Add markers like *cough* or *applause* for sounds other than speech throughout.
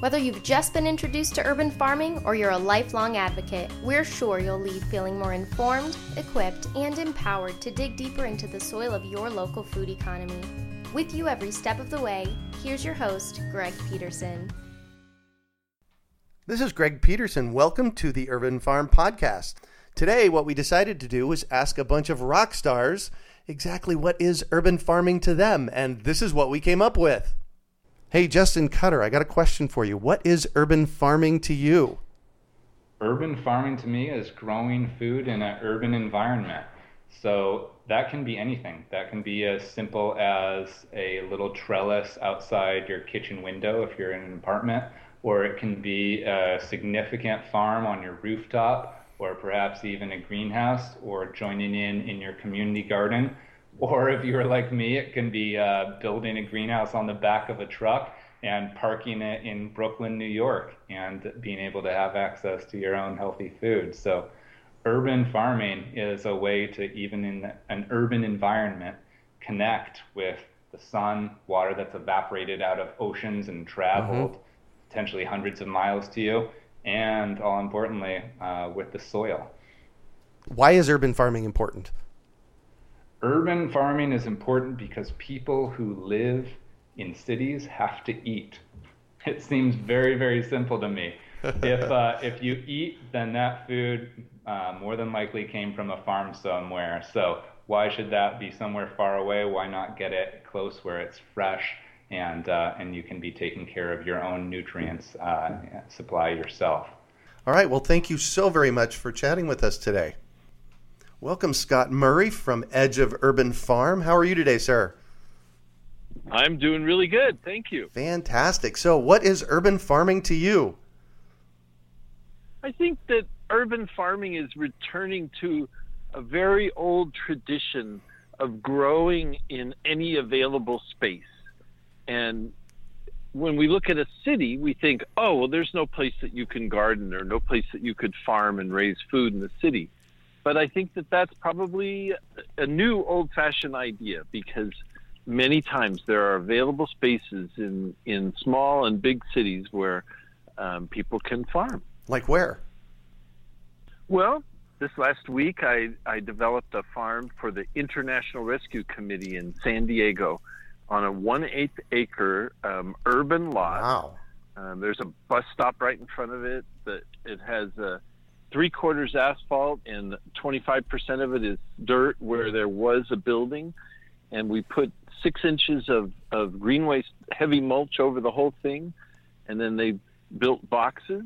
Whether you've just been introduced to urban farming or you're a lifelong advocate, we're sure you'll leave feeling more informed, equipped, and empowered to dig deeper into the soil of your local food economy. With you every step of the way, here's your host, Greg Peterson. This is Greg Peterson. Welcome to the Urban Farm Podcast. Today, what we decided to do was ask a bunch of rock stars exactly what is urban farming to them, and this is what we came up with. Hey, Justin Cutter, I got a question for you. What is urban farming to you? Urban farming to me is growing food in an urban environment. So that can be anything. That can be as simple as a little trellis outside your kitchen window if you're in an apartment, or it can be a significant farm on your rooftop, or perhaps even a greenhouse, or joining in in your community garden or if you're like me, it can be uh, building a greenhouse on the back of a truck and parking it in Brooklyn, New York, and being able to have access to your own healthy food. So, urban farming is a way to, even in an urban environment, connect with the sun, water that's evaporated out of oceans and traveled mm-hmm. potentially hundreds of miles to you, and all importantly, uh, with the soil. Why is urban farming important? Urban farming is important because people who live in cities have to eat. It seems very, very simple to me. *laughs* if uh, if you eat, then that food uh, more than likely came from a farm somewhere. So why should that be somewhere far away? Why not get it close where it's fresh and uh, and you can be taking care of your own nutrients uh, supply yourself. All right. Well, thank you so very much for chatting with us today. Welcome, Scott Murray from Edge of Urban Farm. How are you today, sir? I'm doing really good. Thank you. Fantastic. So, what is urban farming to you? I think that urban farming is returning to a very old tradition of growing in any available space. And when we look at a city, we think, oh, well, there's no place that you can garden or no place that you could farm and raise food in the city. But I think that that's probably a new old fashioned idea because many times there are available spaces in, in small and big cities where um, people can farm. Like where? Well, this last week I, I developed a farm for the International Rescue Committee in San Diego on a one eighth acre um, urban lot. Wow. Um, there's a bus stop right in front of it. That it has a three quarters asphalt and 25% of it is dirt where there was a building. And we put six inches of, of green waste, heavy mulch over the whole thing. And then they built boxes.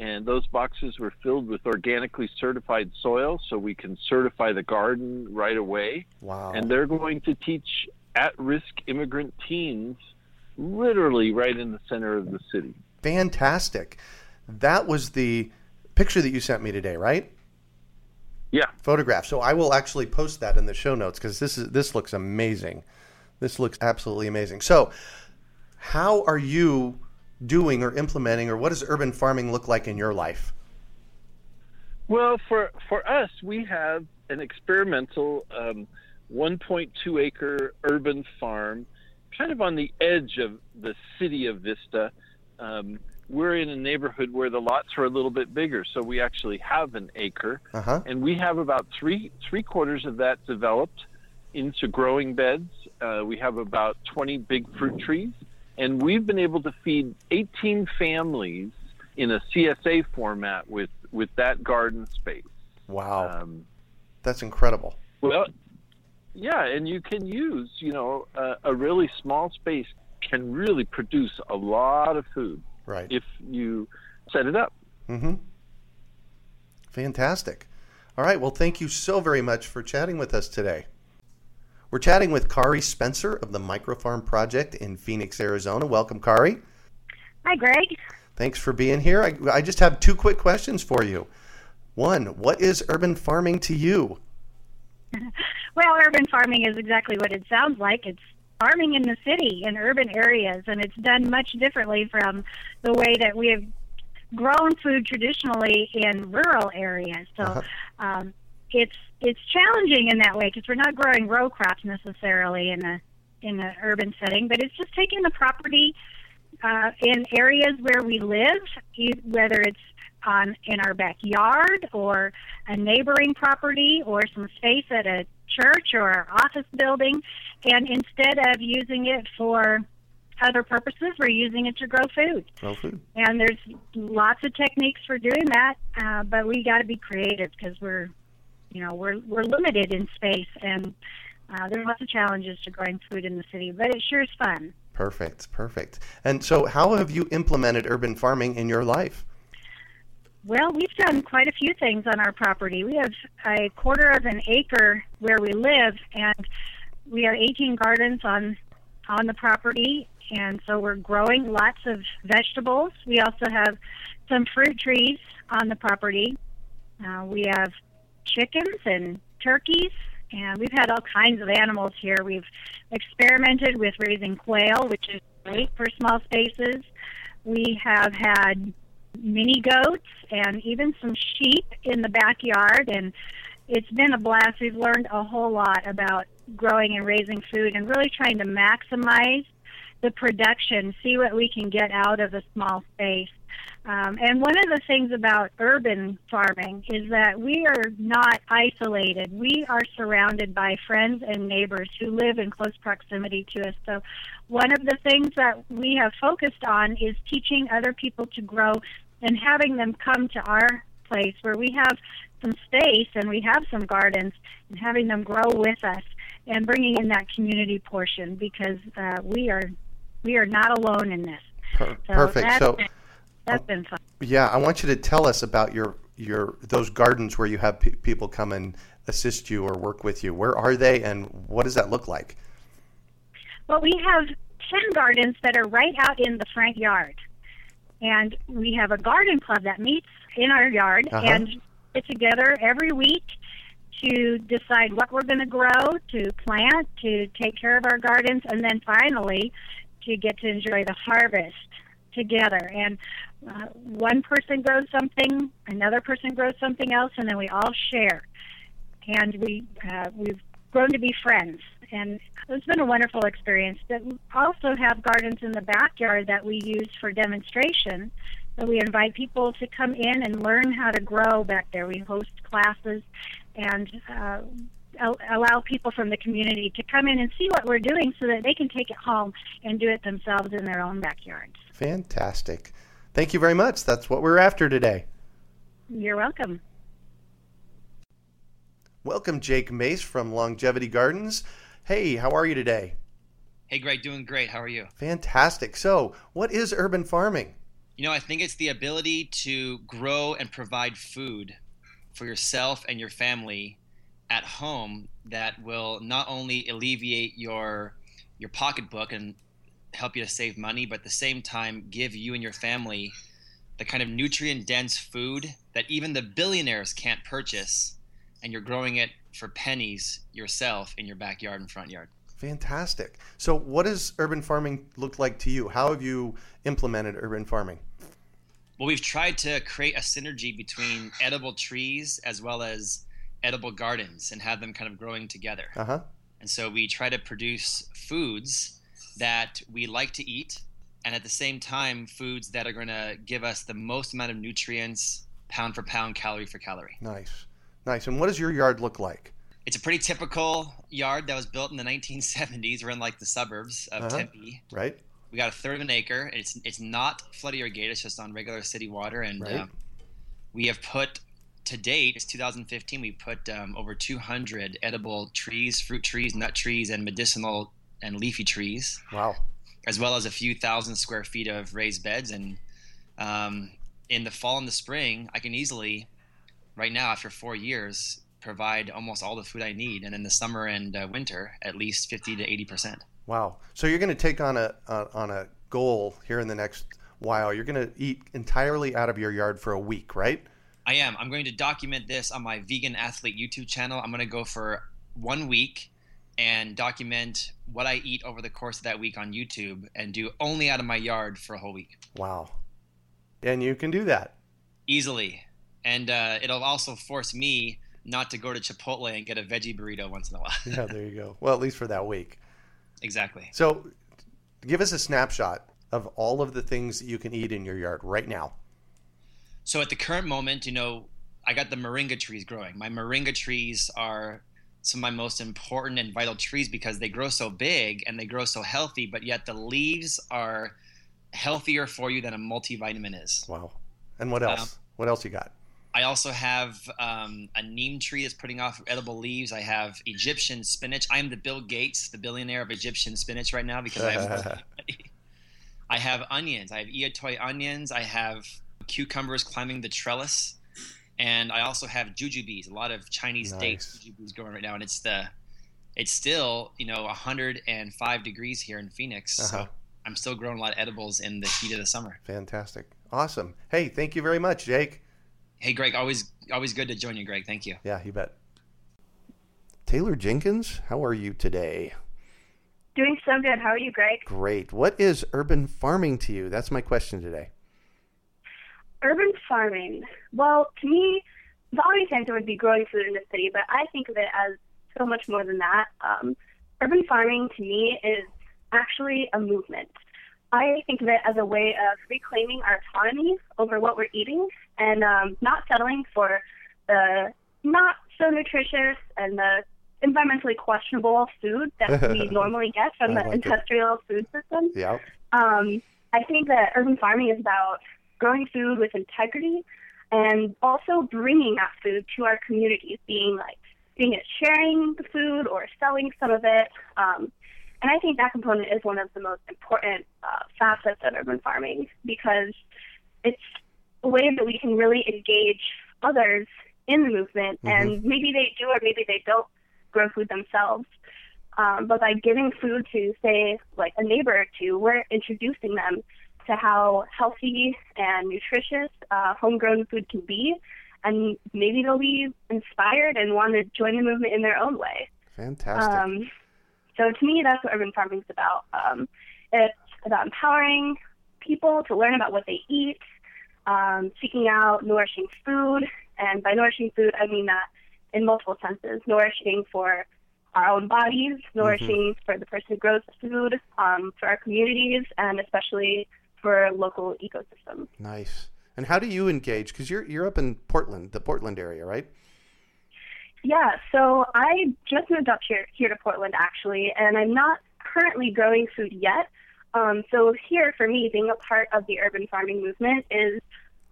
And those boxes were filled with organically certified soil so we can certify the garden right away. Wow. And they're going to teach at risk immigrant teens literally right in the center of the city. Fantastic. That was the picture that you sent me today, right? Yeah. Photograph. So I will actually post that in the show notes because this is this looks amazing. This looks absolutely amazing. So, how are you doing or implementing, or what does urban farming look like in your life? Well, for for us, we have an experimental um, 1.2 acre urban farm, kind of on the edge of the city of Vista. Um, we're in a neighborhood where the lots are a little bit bigger, so we actually have an acre, Uh-huh. and we have about three three quarters of that developed into growing beds. Uh, we have about 20 big fruit trees, and we've been able to feed 18 families in a CSA format with with that garden space. Wow. Um, That's incredible. well, yeah, and you can use, you know, a, a really small space can really produce a lot of food Right. if you set it up. Mm-hmm. Fantastic. All right. Well, thank you so very much for chatting with us today. We're chatting with Kari Spencer of the Microfarm Project in Phoenix, Arizona. Welcome, Kari. Hi, Greg. Thanks for being here. I, I just have two quick questions for you. One, what is urban farming to you? *laughs* Well, urban farming is exactly what it sounds like. It's farming in the city, in urban areas, and it's done much differently from the way that we have grown food traditionally in rural areas. So Uh-huh. um, it's it's challenging in that way because we're not growing row crops necessarily in a in an urban setting, but it's just taking the property uh, in areas where we live, whether it's on in our backyard or a neighboring property or some space at a church or our office building, and instead of using it for other purposes, we're using it to grow food. Real food. And there's lots of techniques for doing that, uh, but we got to be creative because we're, you know, we're we're limited in space, and uh, there's lots of challenges to growing food in the city. But it sure is fun. Perfect. Perfect. And so, how have you implemented urban farming in your life? Well, we've done quite a few things on our property. We have a quarter of an acre where we live, and we have 18 gardens on on the property, and so we're growing lots of vegetables. We also have some fruit trees on the property. Uh, we have chickens and turkeys, and we've had all kinds of animals here. We've experimented with raising quail, which is great for small spaces. We have had mini goats and even some sheep in the backyard and it's been a blast we've learned a whole lot about growing and raising food and really trying to maximize the production see what we can get out of a small space um, and one of the things about urban farming is that we are not isolated. We are surrounded by friends and neighbors who live in close proximity to us. So, one of the things that we have focused on is teaching other people to grow and having them come to our place where we have some space and we have some gardens and having them grow with us and bringing in that community portion because uh, we are we are not alone in this. Per- So Perfect. that's So, been- that's been fun. yeah, I want you to tell us about your your those gardens where you have pe- people come and assist you or work with you. Where are they, and what does that look like? Well, we have 10 gardens that are right out in the front yard. And we have a garden club that meets in our yard Uh-huh. and get together every week to decide what we're going to grow, to plant, to take care of our gardens, and then finally to get to enjoy the harvest together. And uh, one person grows something, another person grows something else, and then we all share. And we uh, we've grown to be friends, and it's been a wonderful experience. But we also have gardens in the backyard that we use for demonstration. So we invite people to come in and learn how to grow back there. We host classes and uh, allow people from the community to come in and see what we're doing so that they can take it home and do it themselves in their own backyards. Fantastic. Thank you very much. That's what we're after today. You're welcome. Welcome, Jake Mace from Longevity Gardens. Hey, how are you today? Hey, Greg, doing great. How are you? Fantastic. So, what is urban farming? You know, I think it's the ability to grow and provide food for yourself and your family at home that will not only alleviate your your pocketbook and help you to save money, but at the same time give you and your family the kind of nutrient dense food that even the billionaires can't purchase and you're growing it for pennies yourself in your backyard and front yard. Fantastic. So, what does urban farming look like to you? How have you implemented urban farming? Well, we've tried to create a synergy between edible trees as well as edible gardens and have them kind of growing together. Uh huh. And so we try to produce foods that we like to eat, and at the same time, foods that are going to give us the most amount of nutrients, pound for pound, calorie for calorie. Nice, nice. And what does your yard look like? It's a pretty typical yard that was built in the 1970s. We're in like the suburbs of Uh-huh. Tempe. Right. We got a third of an acre. It's it's not flood irrigated. It's just on regular city water, and Right. um, we have put to date. It's 2015. We put um, over 200 edible trees, fruit trees, nut trees, and medicinal and leafy trees, Wow. as well as a few thousand square feet of raised beds. And um, in the fall and the spring, I can easily, right now after four years, provide almost all the food I need, and in the summer and uh, winter, at least 50 to 80 percent. Wow. So you're going to take on a, a on a goal here in the next while. You're going to eat entirely out of your yard for a week, right? I am. I'm going to document this on my Vegan Athlete YouTube channel. I'm going to go for one week and document what I eat over the course of that week on YouTube and do only out of my yard for a whole week Wow. And you can do that. easily. And uh, it'll also force me not to go to Chipotle and get a veggie burrito once in a while. Yeah, there you go. Well, at least for that week. exactly. So, give us a snapshot of all of the things that you can eat in your yard right now. So at the current moment, you know, I got the moringa trees growing. My moringa trees are some of my most important and vital trees because they grow so big and they grow so healthy, but yet the leaves are healthier for you than a multivitamin is. Wow. And what else? what else you got? I also have um, a neem tree that's putting off edible leaves. I have Egyptian spinach. I am the Bill Gates, the billionaire of Egyptian spinach right now because I have. *laughs* I have onions. I have Iatoi onions. I have cucumbers climbing the trellis, and I also have jujubes. A lot of Chinese dates Nice. jujubes growing right now, and it's the, it's still you know 105 degrees here in Phoenix. Uh-huh. So I'm still growing a lot of edibles in the heat of the summer. Fantastic. Awesome. Hey, thank you very much, Jake. Hey, Greg, always always good to join you, Greg. Thank you. Yeah, you bet. Taylor Jenkins, how are you today? Doing so good. How are you, Greg? Great. What is urban farming to you? That's my question today. Urban farming. Well, to me, the obvious answer would be growing food in the city, but I think of it as so much more than that. Um, urban farming to me is actually a movement. I think of it as a way of reclaiming our autonomy over what we're eating and um, not settling for the not so nutritious and the environmentally questionable food that we *laughs* normally get from the like it. industrial food system. Yeah. Um, I think that urban farming is about growing food with integrity and also bringing that food to our communities, being like being it sharing the food or selling some of it. Um, and I think that component is one of the most important uh, facets of urban farming because it's a way that we can really engage others in the movement, and maybe they do or maybe they don't grow food themselves. Um, but by giving food to, say, like a neighbor or two, we're introducing them to how healthy and nutritious uh, homegrown food can be. And maybe they'll be inspired and want to join the movement in their own way. Fantastic. Um, so to me, that's what urban farming is about. Um, it's about empowering people to learn about what they eat, um, seeking out nourishing food, and by nourishing food, I mean that in multiple senses: nourishing for our own bodies, nourishing for the person who grows the food, um, for our communities, and especially for local ecosystems. nice. And how do you engage? Because you're you're up in Portland, the Portland area, right? Yeah, so I just moved up here here to Portland actually, and I'm not currently growing food yet. Um, so here for me, being a part of the urban farming movement is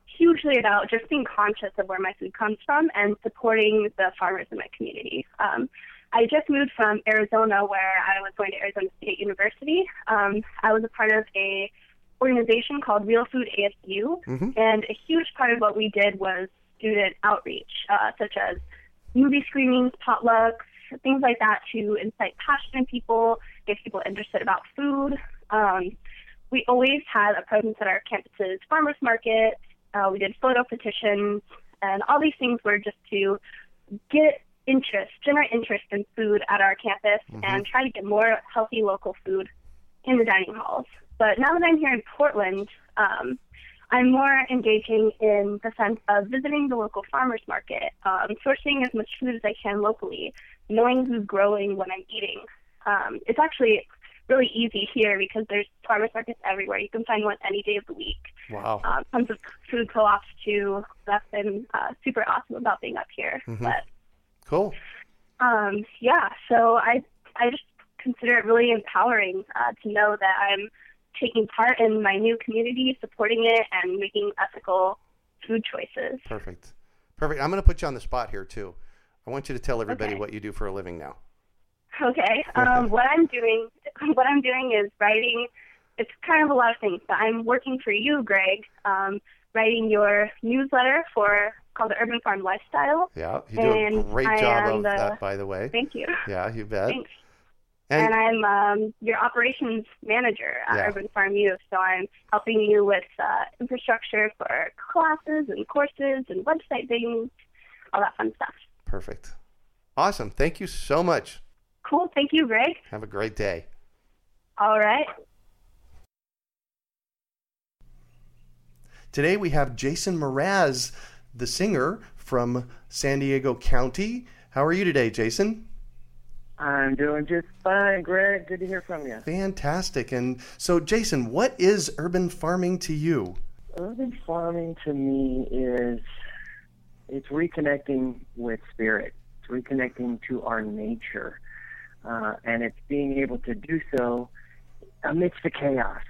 hugely about just being conscious of where my food comes from and supporting the farmers in my community. Um, I just moved from Arizona, where I was going to Arizona State University. Um, I was a part of a organization called Real Food ASU, Mhm. and a huge part of what we did was student outreach, uh, such as movie screenings, potlucks, things like that to incite passion in people, get people interested about food. Um, we always had a presence at our campus's farmers market. Uh, we did photo petitions, and all these things were just to get interest, generate interest in food at our campus, and try to get more healthy local food in the dining halls. But now that I'm here in Portland, um, I'm more engaging in the sense of visiting the local farmers market, um, sourcing as much food as I can locally, knowing who's growing what I'm eating. Um, it's actually really easy here because there's farmers markets everywhere. You can find one any day of the week. Wow. Um, tons of food co-ops too. That's been uh, super awesome about being up here. Mhm. But Cool. um, yeah, so I I just consider it really empowering uh, to know that I'm taking part in my new community, supporting it, and making ethical food choices. Perfect. Perfect. I'm going to put you on the spot here too. I want you to tell everybody Okay. what you do for a living now. Okay. Um, what I'm doing, *laughs* what I'm doing is writing. It's kind of a lot of things, but I'm working for you, Greg, um, writing your newsletter for called the Urban Farm Lifestyle. Yeah, you do a And great I job of the- that, by the way. Thank you. Yeah, you bet. Thanks. And, And, I'm um, your operations manager at Yeah. Urban Farm U, so I'm helping you with uh, infrastructure for classes and courses and website things, all that fun stuff. perfect. Awesome. Thank you so much. Cool. Thank you, Greg. Have a great day. All right. Today we have Jason Mraz, the singer from San Diego County. How are you today, Jason? I'm doing just fine, Greg. Good to hear from you. Fantastic. And so, Jason, what is urban farming to you? Urban farming to me is it's reconnecting with spirit. It's reconnecting to our nature, uh, and it's being able to do so amidst the chaos,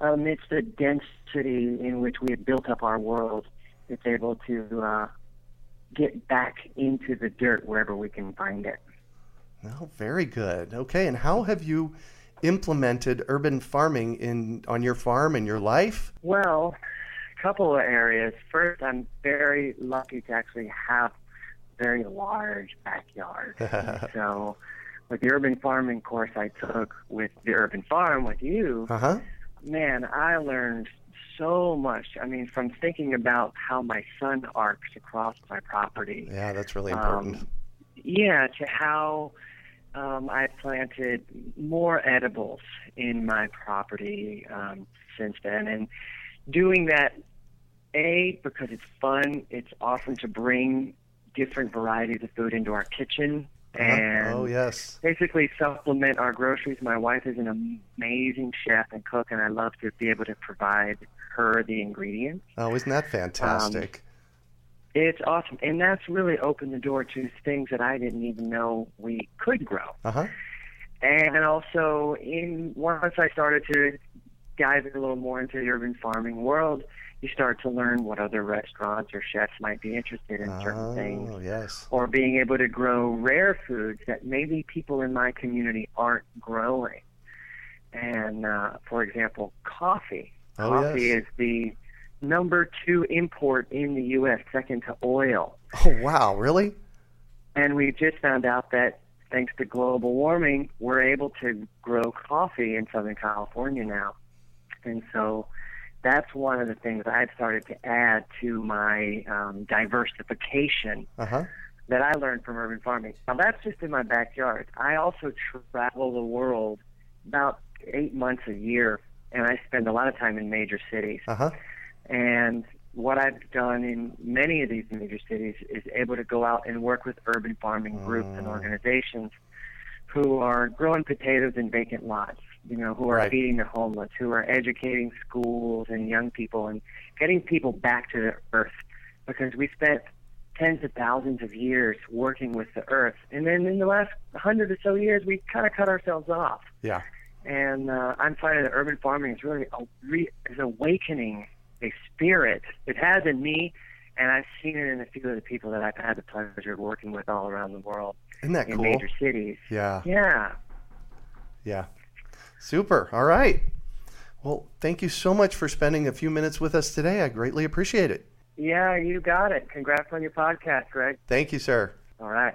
amidst the density in which we have built up our world. It's able to uh, get back into the dirt wherever we can find it. Oh, very good. Okay, and how have you implemented urban farming in on your farm and your life? Well, a couple of areas. First, I'm very lucky to actually have a very large backyard. *laughs* so, with the urban farming course I took with the urban farm with you, Uh huh. man, I learned so much. I mean, from thinking about how my sun arcs across my property. Yeah, that's really important. Um, yeah, to how um, I planted more edibles in my property um, since then, and doing that, a because it's fun. It's awesome to bring different varieties of food into our kitchen Uh-huh. and oh, yes. basically supplement our groceries. My wife is an amazing chef and cook, and I love to be able to provide her the ingredients. Oh, isn't that fantastic? It's awesome, and that's really opened the door to things that I didn't even know we could grow. Uh huh. And also, in once I started to dive a little more into the urban farming world, you start to learn what other restaurants or chefs might be interested in certain things, Oh, yes. or being able to grow rare foods that maybe people in my community aren't growing. And uh, for example, coffee. Oh, coffee yes. is the number two import in the U.S., second to oil. Oh, wow. Really? And we just found out that thanks to global warming, we're able to grow coffee in Southern California now. And so that's one of the things I've started to add to my um, diversification Uh huh. that I learned from urban farming. Now, that's just in my backyard. I also travel the world about eight months a year, and I spend a lot of time in major cities. Uh huh. And what I've done in many of these major cities is able to go out and work with urban farming groups and organizations who are growing potatoes in vacant lots, you know, who are Right. feeding the homeless, who are educating schools and young people and getting people back to the earth because we spent tens of thousands of years working with the earth. And then in the last hundred or so years, we kind of cut ourselves off Yeah. and uh, I'm finding that urban farming is really a re- is awakening a spirit. It has in me, and I've seen it in a few of the people that I've had the pleasure of working with all around the world Isn't that in cool? major cities. Yeah. Yeah. Yeah. Super. All right. Well, thank you so much for spending a few minutes with us today. I greatly appreciate it. Yeah, you got it. Congrats on your podcast, Greg. Thank you, sir. All right.